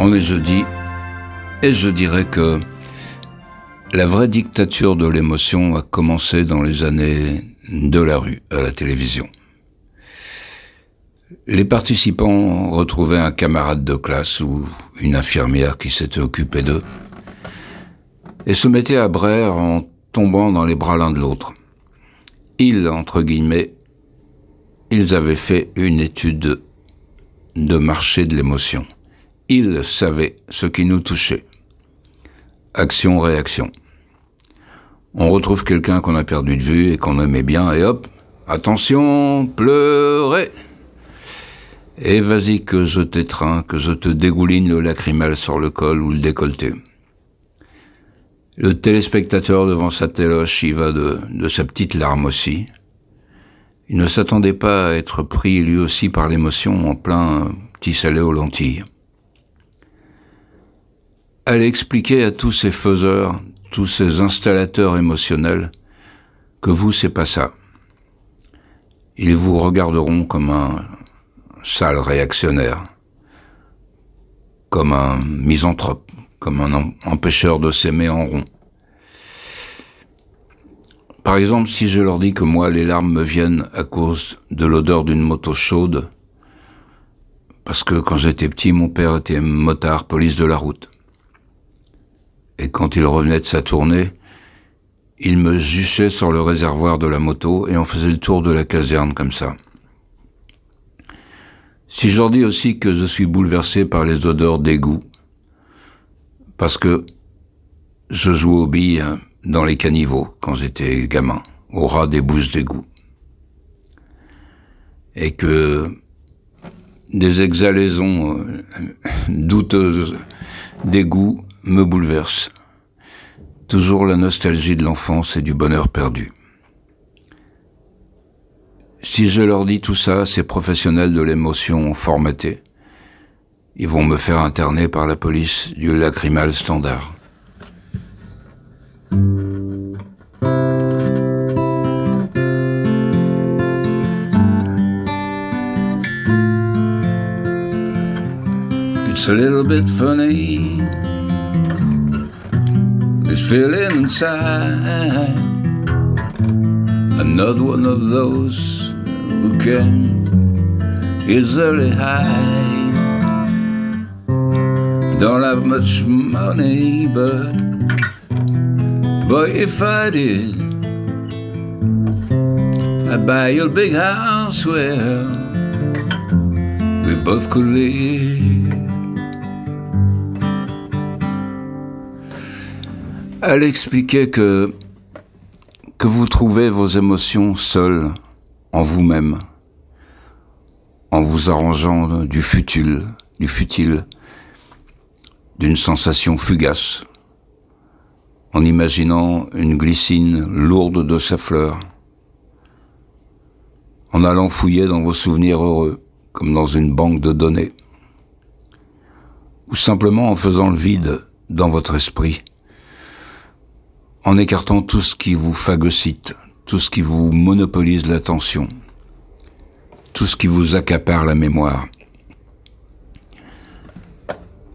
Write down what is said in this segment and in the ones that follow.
On est jeudi et je dirais que la vraie dictature de l'émotion a commencé dans les années de la rue à la télévision. Les participants retrouvaient un camarade de classe ou une infirmière qui s'était occupée d'eux et se mettaient à braire en tombant dans les bras l'un de l'autre. Ils, entre guillemets, ils avaient fait une étude de marché de l'émotion. Ils savaient ce qui nous touchait. Action-réaction. On retrouve quelqu'un qu'on a perdu de vue et qu'on aimait bien, et hop, attention, pleurez Et vas-y que je t'étreins, que je te dégouline le lacrymal sur le col ou le décolleté. Le téléspectateur devant sa téloche y va de, de sa petite larme aussi. Il ne s'attendait pas à être pris lui aussi par l'émotion en plein petit salé aux lentilles. Elle expliquait à tous ces faiseurs, tous ces installateurs émotionnels, que vous, c'est pas ça. Ils vous regarderont comme un sale réactionnaire, comme un misanthrope, comme un empêcheur de s'aimer en rond. Par exemple, si je leur dis que moi, les larmes me viennent à cause de l'odeur d'une moto chaude, parce que quand j'étais petit, mon père était motard police de la route. Et quand il revenait de sa tournée, il me juchait sur le réservoir de la moto et on faisait le tour de la caserne comme ça. Si je leur dis aussi que je suis bouleversé par les odeurs d'égout, parce que je joue aux billes dans les caniveaux quand j'étais gamin, au ras des bouches d'égout, et que des exhalaisons euh, douteuses d'égout me bouleverse. Toujours la nostalgie de l'enfance et du bonheur perdu. Si je leur dis tout ça, ces professionnels de l'émotion formatés, ils vont me faire interner par la police du lacrymal standard. It's a little bit funny feeling inside. Another one of those who can easily hide. Don't have much money, but boy, if I did, I'd buy you a big house where we both could live. Elle expliquait que, vous trouvez vos émotions seules en vous-même, en vous arrangeant du futile, du futile, d'une sensation fugace, en imaginant une glycine lourde de sa fleur, en allant fouiller dans vos souvenirs heureux, comme dans une banque de données, ou simplement en faisant le vide dans votre esprit en écartant tout ce qui vous phagocyte, tout ce qui vous monopolise l'attention, tout ce qui vous accapare la mémoire.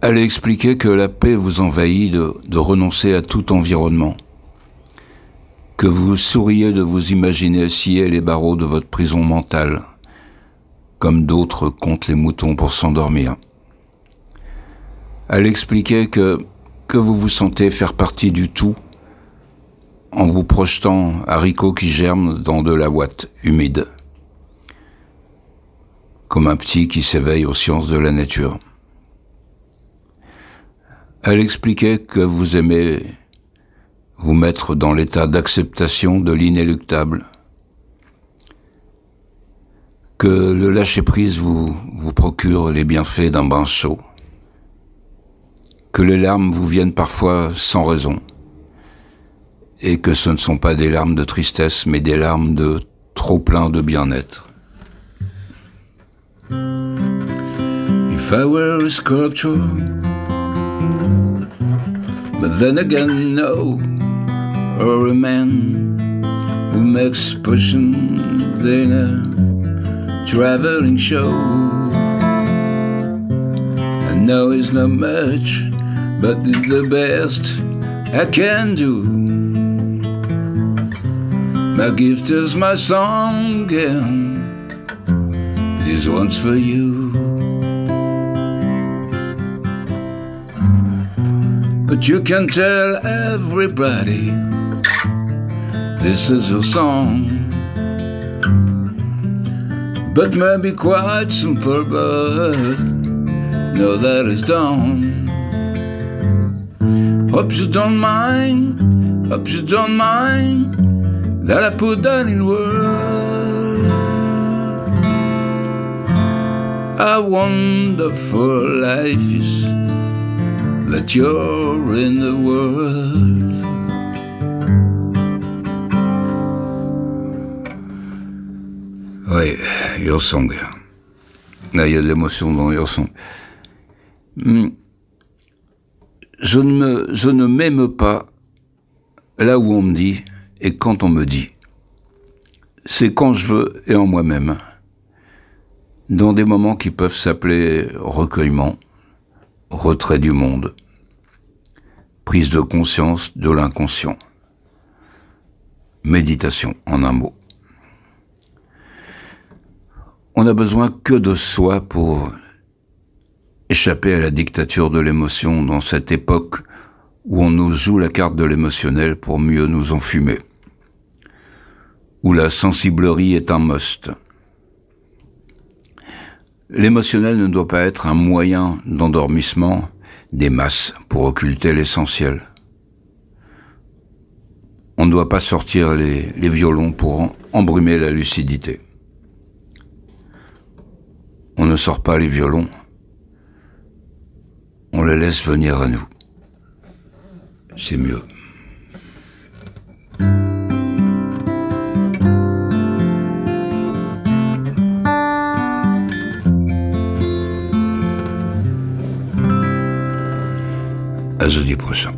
Elle expliquait que la paix vous envahit de, renoncer à tout environnement, que vous souriez de vous imaginer scier les barreaux de votre prison mentale, comme d'autres comptent les moutons pour s'endormir. Elle expliquait que, que vous vous sentez faire partie du tout en vous projetant haricots qui germent dans de la ouate humide, comme un petit qui s'éveille aux sciences de la nature. Elle expliquait que vous aimez vous mettre dans l'état d'acceptation de l'inéluctable, que le lâcher-prise vous, vous procure les bienfaits d'un bain chaud, que les larmes vous viennent parfois sans raison, et que ce ne sont pas des larmes de tristesse, mais des larmes de trop plein de bien-être. If I were a sculpture, but then again, no, or a man who makes pushing in a traveling show. know it's not much, but it's the best I can do. My gift is my song, and this one's for you. But you can tell everybody this is your song. But maybe quite simple, but know that it's done. Hope you don't mind, hope you don't mind that I put that in words. A wonderful life is that you're in the world. Oui, Your Song. Là, il y a de l'émotion dans Your Song. Hmm. Je ne m'aime pas là où on me dit et quand on me dit. C'est quand je veux et en moi-même. Dans des moments qui peuvent s'appeler recueillement, retrait du monde, prise de conscience de l'inconscient, méditation en un mot. On n'a besoin que de soi pour échapper à la dictature de l'émotion dans cette époque où on nous joue la carte de l'émotionnel pour mieux nous enfumer, où la sensiblerie est un must. L'émotionnel ne doit pas être un moyen d'endormissement des masses pour occulter l'essentiel. On ne doit pas sortir les, violons pour embrumer la lucidité. On ne sort pas les violons, on les laisse venir à nous. C'est mieux. À jeudi prochain.